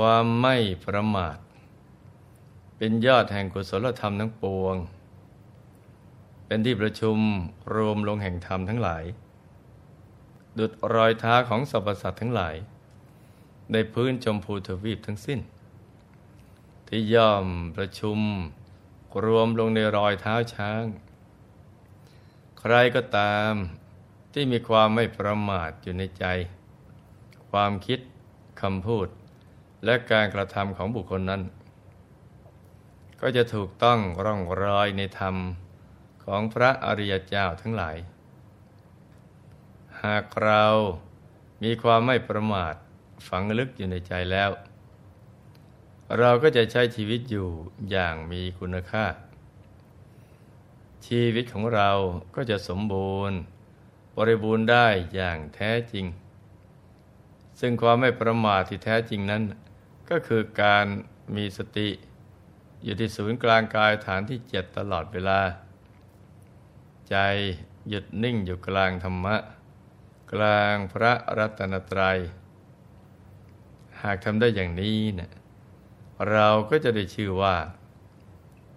ความไม่ประมาท เป็นยอดแห่งกุศลธรรมทั้งปวง เป็นที่ประชุมรวมลงแห่งธรรมทั้งหลาย ดุดรอยเท้าของสรรพสัตว์ทั้งหลาย ในพื้นชมพูทวีปทั้งสิ้น ที่ย่อมประชุมรวมลงในรอยเท้าช้าง ใครก็ตามที่มีความไม่ประมาทอยู่ในใจ ความคิดคำพูด และการกระทำของบุคคลนั้น ก็จะถูกต้องร่องรอยในธรรมของพระอริยเจ้าทั้งหลาย หากเรามีความไม่ประมาทฝังลึกอยู่ในใจแล้ว เราก็จะใช้ชีวิตอยู่อย่างมีคุณค่า ชีวิตของเราก็จะสมบูรณ์ บริบูรณ์ได้อย่างแท้จริง ซึ่งความไม่ประมาทที่แท้จริงนั้น ก็คือการมีสติ อยู่ที่ศูนย์กลางกายฐานที่เจ็ดตลอดเวลา ใจหยุดนิ่งอยู่กลางธรรมะ กลางพระรัตนตรัย หากทำได้อย่างนี้เนะี่ยเราก็จะได้ชื่อว่า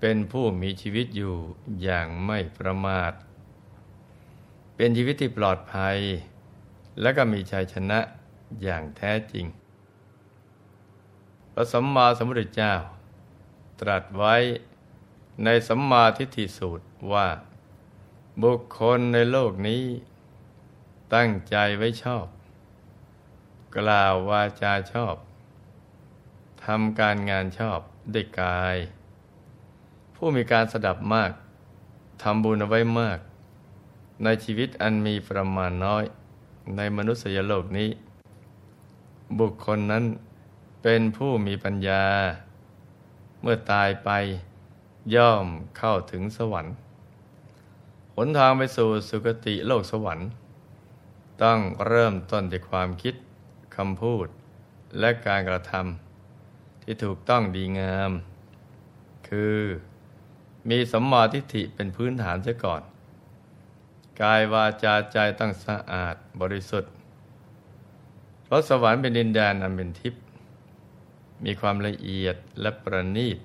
เป็นผู้มีชีวิตอยู่อย่างไม่ประมาท เป็นชีวิตที่ปลอดภัย และก็มีชัยชนะอย่างแท้จริง ระสัมมาสัมพุทธเจ้า ตรัสไว้ในสัมมาทิฏฐิสูตรว่า บุคคลในโลกนี้ ตั้งใจไว้ชอบ กล่าววาจาชอบทำการงานชอบด้วยกาย ผู้มีการสดับมากทำบุญเอาไว้มาก ในชีวิตอันมีประมาณน้อยในมนุษยโลกนี้ บุคคลนั้น เป็นผู้มีปัญญา เมื่อตายไปย่อมเข้าถึงสวรรค์ หนทางไปสู่สุคติโลกสวรรค์ ต้องเริ่มต้นจากความคิดคำพูดและการกระทำที่ถูกต้องดีงาม คือมีสัมมาทิฏฐิเป็นพื้นฐานเสียก่อน กายวาจาใจต้องสะอาดบริสุทธิ์เพราะสวรรค์เป็นดินแดนอันเป็นทิพย์ มีความละเอียดและประณีต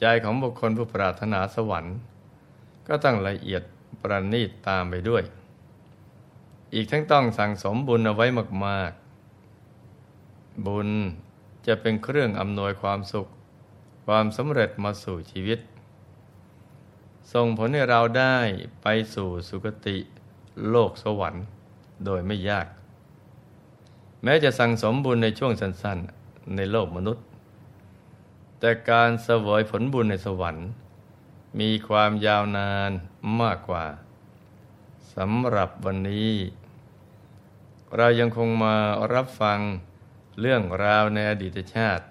ใจของบุคคลผู้ปรารถนาสวรรค์ ก็ต้องละเอียดประณีตตามไปด้วย อีกทั้งต้องสั่งสมบุญเอาไว้มาก ๆ บุญจะเป็นเครื่องอำนวยความสุข ความสำเร็จมาสู่ชีวิต ส่งผลให้เราได้ไปสู่สุคติโลกสวรรค์โดยไม่ยาก แม้จะสั่งสมบุญในช่วงสั้นๆ ในโลกมนุษย์ แต่การเสวยผลบุญในสวรรค์ มีความยาวนานมากกว่าสำหรับวันนี้ เรายังคงมารับฟังเรื่องราวในอดีตชาติ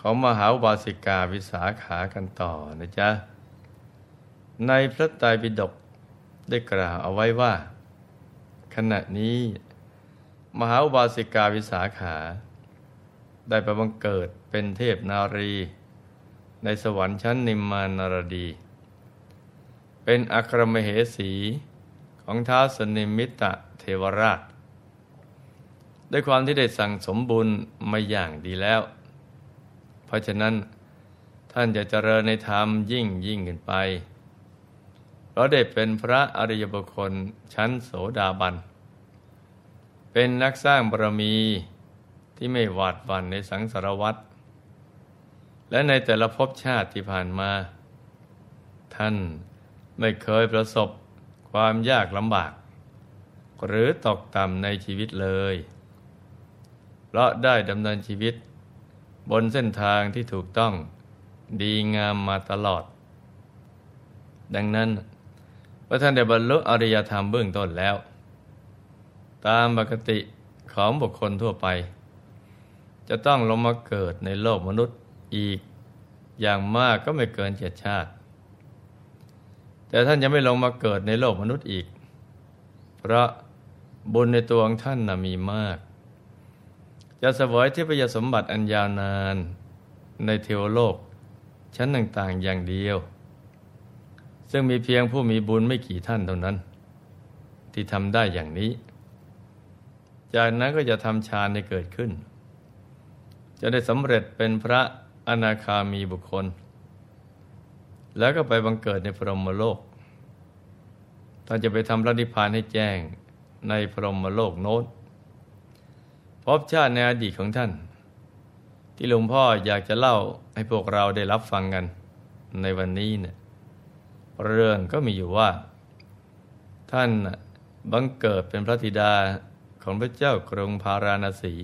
ของมหาบาสิกาวิสาขากันต่อนะจ๊ะ ในพระไตรปิฎกได้กล่าวเอาไว้ว่า ขณะนี้ มหาบาสิกาวิสาขา ได้ประบังเกิดเป็นเทพนารี ในสวรรค์ชั้นนิมมานารดี เป็นอัครมเหสีของท้าสนิมิตะเทวราช ด้วยความที่ได้สั่งสมบุญมาอย่างดีแล้ว เพราะฉะนั้นท่านจะเจริญในธรรมยิ่งยิ่งขึ้นไป เพราะได้เป็นพระอริยบุคคลชั้นโสดาบัน เป็นนักสร้างบารมี ที่ไม่หวาดหวั่นในสังสารวัฏและในแต่ละภพชาติที่ผ่านมา ท่านไม่เคยประสบความยากลำบาก หรือตกต่ำในชีวิตเลย เพราะได้ดำเนินชีวิต บนเส้นทางที่ถูกต้องดีงามมาตลอด ดังนั้นพระท่านได้บรรลุอริยธรรมเบื้องต้นแล้ว ตามปกติของบุคคลทั่วไป จะต้องลงมาเกิดในโลกมนุษย์อีก อย่างมากก็ไม่เกินเจ็ดชาติ แต่ท่านจะไม่ลงมาเกิดในโลกมนุษย์อีก เพราะบุญในตัวของท่านนะมีมาก จะสวยที่พยสมบัติอันยาวนานในเทวโลก ชั้นต่างๆอย่างเดียว ซึ่งมีเพียงผู้มีบุญไม่กี่ท่านเท่านั้น ที่ทำได้อย่างนี้ จากนั้นก็จะทำฌานให้เกิดขึ้น จะได้สำเร็จเป็นพระอนาคามีบุคคล แล้วก็ไปบังเกิดในพรหมโลกท่านจะไปทำพระนิพพานให้แจ้งในพรหมโลกโน้นพบชาติในอดีตของท่าน ที่หลวงพ่ออยากจะเล่าให้พวกเราได้รับฟังกัน ในวันนี้เนี่ยเรื่องก็มีอยู่ว่า ท่านบังเกิดเป็นพระธิดาของพระเจ้ากรุงพาราณสี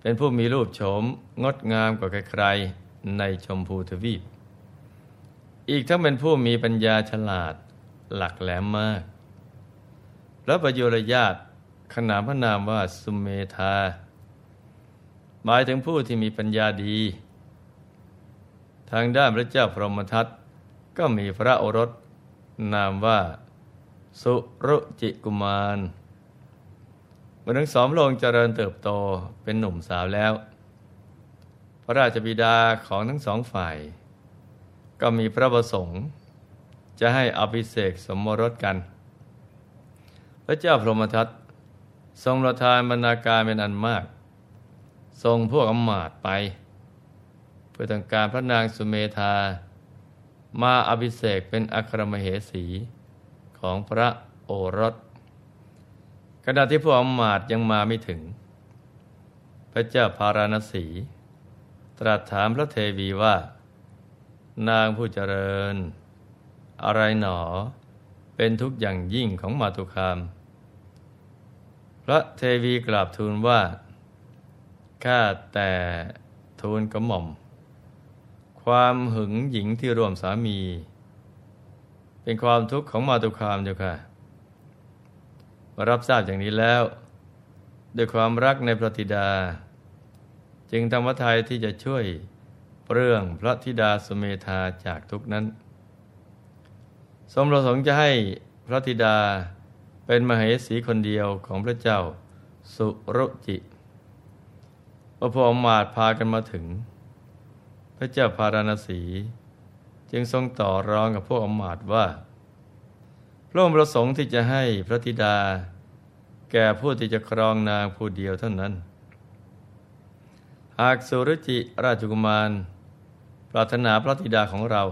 เป็นผู้มีรูปโฉมงดงามกว่าใครๆในชมพูทวีป อีกทั้งเป็นผู้มีปัญญาฉลาดหลักแหลมมากและประยุรญาตขนามพระนามว่าสุเมธา หมายถึงผู้ที่มีปัญญาดี ทางด้านพระเจ้าพรหมทัตก็มีพระโอรส นามว่า สุรุจิกุมาร มื่อทั้งสองลงเจริญเติบโตเป็นหนุ่มสาวแล้ว พระราชบิดาของทั้งสองฝ่าย ก็มีพระประสงค์ จะให้อภิเษกสมรสกัน พระเจ้าพรหมทัตทรงประทานบรรณาการเป็นอันมาก ทรงพวกอมาตไปเพื่อต้องการพระนางสุเมธา มาอภิเษกเป็นอัครมเหสีของพระโอรส ขณะที่พวกอมาตยังมาไม่ถึง พระเจ้าพาราณสี ตรัสถามพระเทวีว่า นางผู้เจริญ อะไรหนอ เป็นทุกอย่างยิ่งของมาตุคาม พระเทวีกราบทูลว่าข้าแต่ทูลกระหม่อม ความหึงหญิงที่ร่วมสามี เป็นความทุกข์ของมาตุคามเจ้าค่ะ รับทราบอย่างนี้แล้ว ด้วยความรักในพระธิดา จึงทำวัทัยที่จะช่วยเปรื่องพระธิดาสุเมธาจากทุกนั้น สมประสงค์จะให้พระธิดาเป็นมเหสีคนเดียวของพระเจ้าสุรุจิพอพอมาดพากันมาถึง พระเจ้าพาราณสี จึงทรงต่อรองกับพวกอมาตว่า พระองค์ประสงค์ที่จะให้พระธิดา แก่ผู้ที่จะครองนางผู้เดียวเท่านั้น หากสุรจิราชกุมาร ปรารถนาพระธิดาของเรา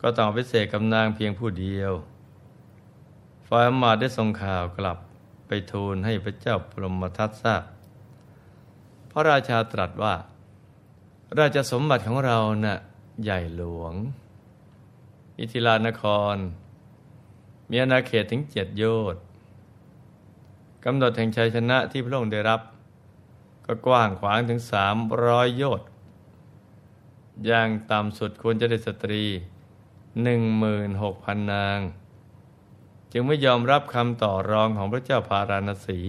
ก็ต้องไปเสกกับนางเพียงผู้เดียวฝ่ายอมาตได้ส่งข่าวกลับไปทูลให้พระเจ้าพรหมทัตทราบ พระราชาตรัสว่า ราชสมบัติของเรานะ่ะใหญ่หลวง อิทิลานคร มีอาณาเขตถึงเจ็ดโยชน์กำหนดแห่งชัยชนะที่พระองค์ได้รับ ก็กว้างขวางถึงสามร้อยโยชน์อย่างต่ำสุดควรจะได้สตรีหนึ่งหมื่นหกพันนาง จึงไม่ยอมรับคำต่อรองของพระเจ้าพาราณสี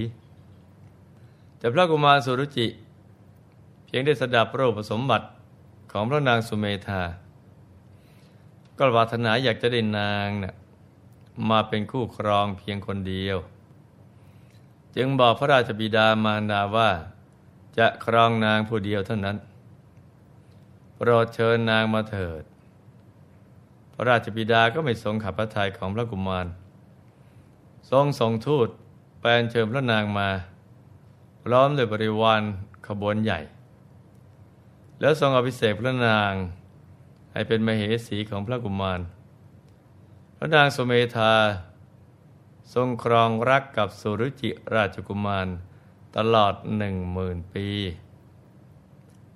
แต่พระกุมารสุรุจิ เพียงได้สดับโรคสมบัติของพระนางสุเมธา ก็ปรารถนาอยากจะได้นางนะ่ะ มาเป็นคู่ครองเพียงคนเดียว จึงบอกพระราชบิดามารดาว่า จะครองนางผู้เดียวเท่านั้นโปรดเชิญนางมาเถิด พระราชบิดาก็ไม่ทรงขับพระทัยของพระกุมาร ทรงส่งทูตแปลนเชิญพระนางมา พร้อมด้วยบริวารขบวนใหญ่ แล้วทรงอภิเษกพระนาง ให้เป็นมเหสีของพระกุมาร พระนางสุเมธา ทรงครองรักกับสุรุจิราชกุมารตลอดหนึ่งหมื่นปี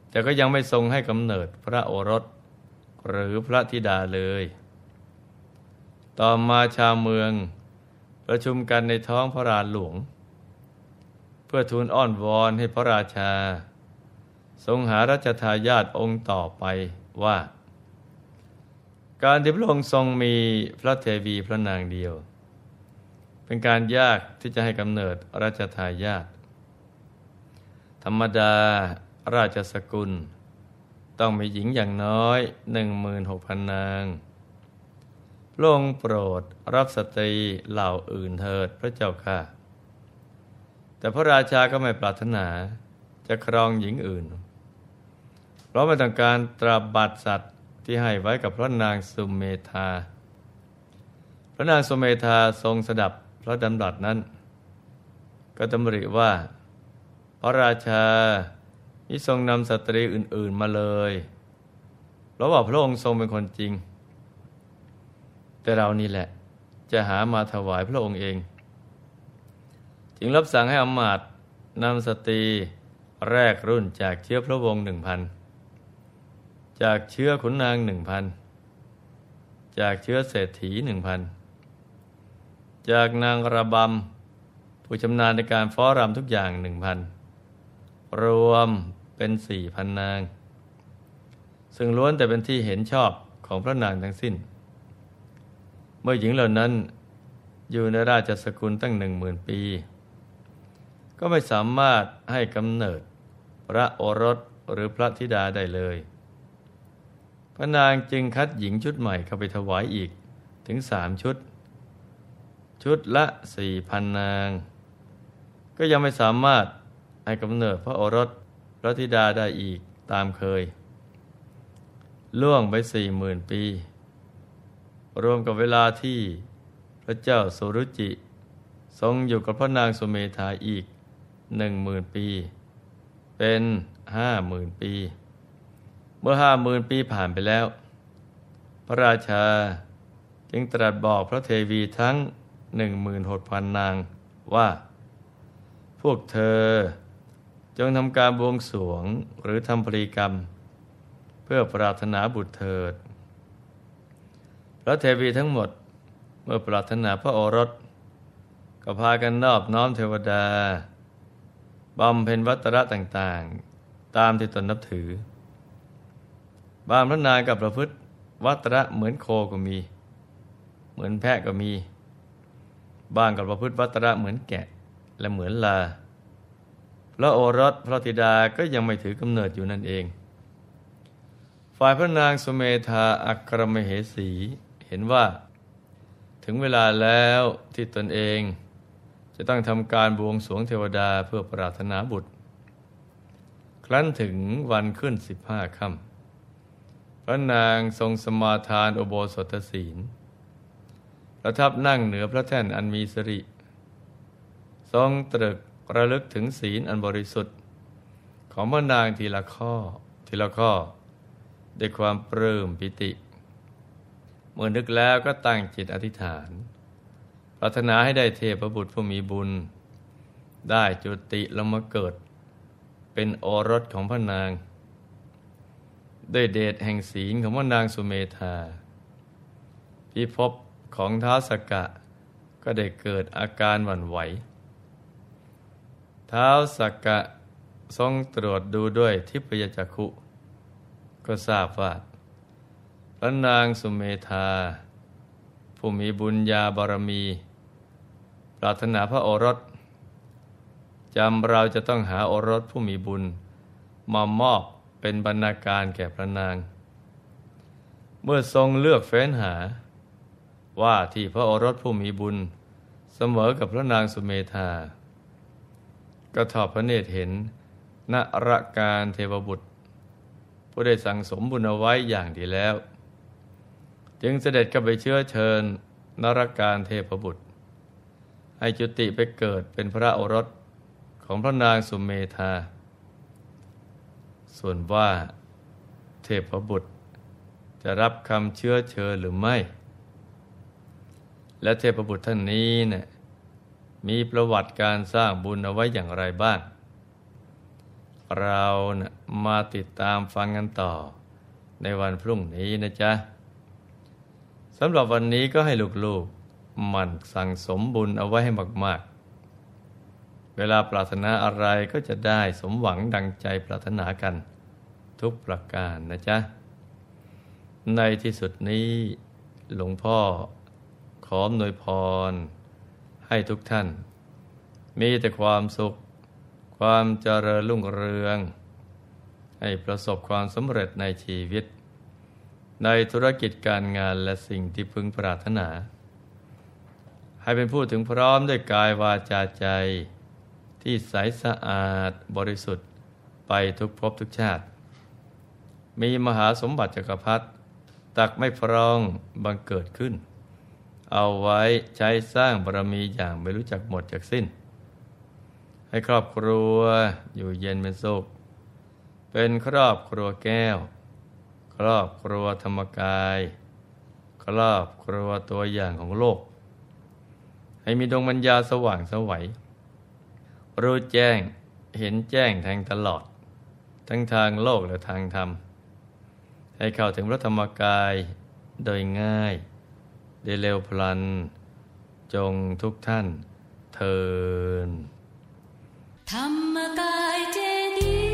แต่ก็ยังไม่ทรงให้กำเนิดพระโอรสหรือพระธิดาเลย ต่อมาชาวเมืองประชุมกันในท้องพระราหลวง เพื่อทูลอ้อนวอนให้พระราชา ทรงหารัชทายาทองค์ต่อไปว่า การที่พระองค์ทรงมีพระเทวีพระนางเดียว เป็นการยากที่จะให้กำเนิดรัชทายาทธรรมดาราชสกุล ต้องมีหญิงอย่างน้อยหนึ่งมืนหกพันนางพระองค์โปรดรับสตรีเหล่าอื่นเถิดพระเจ้าค่ะ แต่พระราชาก็ไม่ปรารถนาจะครองหญิงอื่น เพราะไม่ต้องการตราบัตรสัตว์ ที่ให้ไว้กับพระนางสุเมธา พระนางสุเมธาทรงสดับพระดำรัสนั้น ก็ตำริว่า พระราชาที่ทรงนำสตรีอื่น ๆมาเลยเพราะว่าพระองค์ทรงเป็นคนจริง แต่เรานี่แหละจะหามาถวายพระองค์เอง จึงรับสั่งให้อมาตนำสตรีแรกรุ่นจากเชื้อพระวงศ์หนึ่งพัน จากเชื้อขุนนางหนึ่งพันจากเชื้อเศรษฐีหนึ่งพันจากนางระบำผู้ชำนาญในการฟ้อรำทุกอย่างหนึ่งพันรวมเป็นสี่พันนาง ซึ่งล้วนแต่เป็นที่เห็นชอบของพระนางทั้งสิ้น เมื่อหญิงเหล่านั้นอยู่ในราชสกุลตั้งหนึ่งหมื่นปี ก็ไม่สามารถให้กำเนิดพระโอรสหรือพระธิดาได้เลย พระนางจึงคัดหญิงชุดใหม่เข้าไปถวายอีกถึงสามชุด ชุดละสี่พันนาง ก็ยังไม่สามารถให้กำเนิดพระโอรสพระธิดาได้อีกตามเคย ล่วงไปสี่หมื่นปี รวมกับเวลาที่พระเจ้าสุรุจิ ทรงอยู่กับพระนางสุเมธาอีกหนึ่งหมื่นปี เป็นห้าหมื่นปี เมื่อห้าหมื่นปีผ่านไปแล้ว พระราชาจึงตรัสบอกพระเทวีทั้งหนึ่งหมื่นหกพันนางว่า พวกเธอจงทำการบวงสรวงหรือทำปริกรรม เพื่อปรารถนาบุตรเถิด พระเทวีทั้งหมดเมื่อปรารถนาพระโอรส ก็พากันนอบน้อมเทวดาบำเพ็ญวัตระต่างๆ ตามที่ตนนับถือ บางพระนางกับประพฤติวัตระเหมือนโคก็มี เหมือนแพะก็มี บางกับประพฤติวัตระเหมือนแกะและเหมือนลาพระโอรสพระธิดาก็ยังไม่ถือกำเนิดอยู่นั่นเอง ฝ่ายพระนางสุเมธาอัครมเหสีเห็นว่า ถึงเวลาแล้วที่ตนเอง จะต้องทำการบวงสรวงเทวดาเพื่อปรารถนาบุตร ครั้นถึงวันขึ้นสิบห้าค่ำ พระนางทรงสมาทานอโบสถศีล ประทับนั่งเหนือพระแท่นอันมีสิริ ทรงตรึกระลึกถึงศีลอันบริสุทธิ์ ของพระนางทีละข้อทีละข้อ ด้วยความปลื้มปิติ เมื่อนึกแล้วก็ตั้งจิตอธิษฐาน ปรารถนาให้ได้เทพบุตรผู้มีบุญ ได้จุติลงมาเกิด เป็นโอรสของพระนาง ด้วยเดชแห่งศีลของพระนางสุเมธาพิภพของท้าสกะ ก็ได้เกิดอาการหวั่นไหว ท้าสักกะทรงตรวจดูด้วยทิพยจักขุ ก็ทราบว่าพระนางสุเมธา ผู้มีบุญญาบารมี ปรารถนาพระโอรสจำเราจะต้องหาโอรสผู้มีบุญ มามอบ เป็นบรรณาการแก่พระนาง เมื่อทรงเลือกเฟ้นหา ว่าที่พระโอรสผู้มีบุญเสมอกับพระนางสุเมธา ก็ทอดพระเนตรเห็นนรการเทวบุตร ผู้ได้สั่งสมบุญเอาไว้อย่างดีแล้ว จึงเสด็จเข้าไปเชื้อเชิญนรการเทพบุตร ให้จุติไปเกิดเป็นพระโอรสของพระนางสุมเมธา ส่วนว่าเทพบุตร จะรับคำเชื้อเชิญหรือไม่ และเทพบุตรท่านนี้เนะี่ยมีประวัติการสร้างบุญเอาไว้อย่างไรบ้าง เรานะมาติดตามฟังกันต่อในวันพรุ่งนี้นะจ๊ะสำหรับวันนี้ก็ให้ลูกๆมันสั่งสมบุญเอาไว้ให้มากๆ เวลาปรารถนาอะไรก็จะได้สมหวังดังใจปรารถนากัน ทุกประการนะจ๊ะ ในที่สุดนี้หลวงพ่อขอหนวยพร ให้ทุกท่าน มีแต่ความสุข ความเจริญรุ่งเรือง ให้ประสบความสำเร็จในชีวิต ในธุรกิจการงานและสิ่งที่พึงปรารถนา ให้เป็นผู้ถึงพร้อมด้วยกายวาจาใจ ที่ใสสะอาดบริสุทธิ์ไปทุกภพทุกชาติ มีมหาสมบัติจักรพรรดิตักไม่พร้องบังเกิดขึ้น เอาไว้ใช้สร้างบารมีอย่างไม่รู้จักหมดจากสิ้น ให้ครอบครัวอยู่เย็นเป็นสุข เป็นครอบครัวแก้ว ครอบครัวธรรมกาย ครอบครัวตัวอย่างของโลก ให้มีดวงปัญญาสว่างสวัย รู้แจ้งเห็นแจ้งแทงตลอด ทั้งทางโลกและทางธรรม ให้เข้าถึงพระธรรมกายโดยง่าย ได้เร็วพลัน จงทุกท่านเทินธรรมกายเจดีย์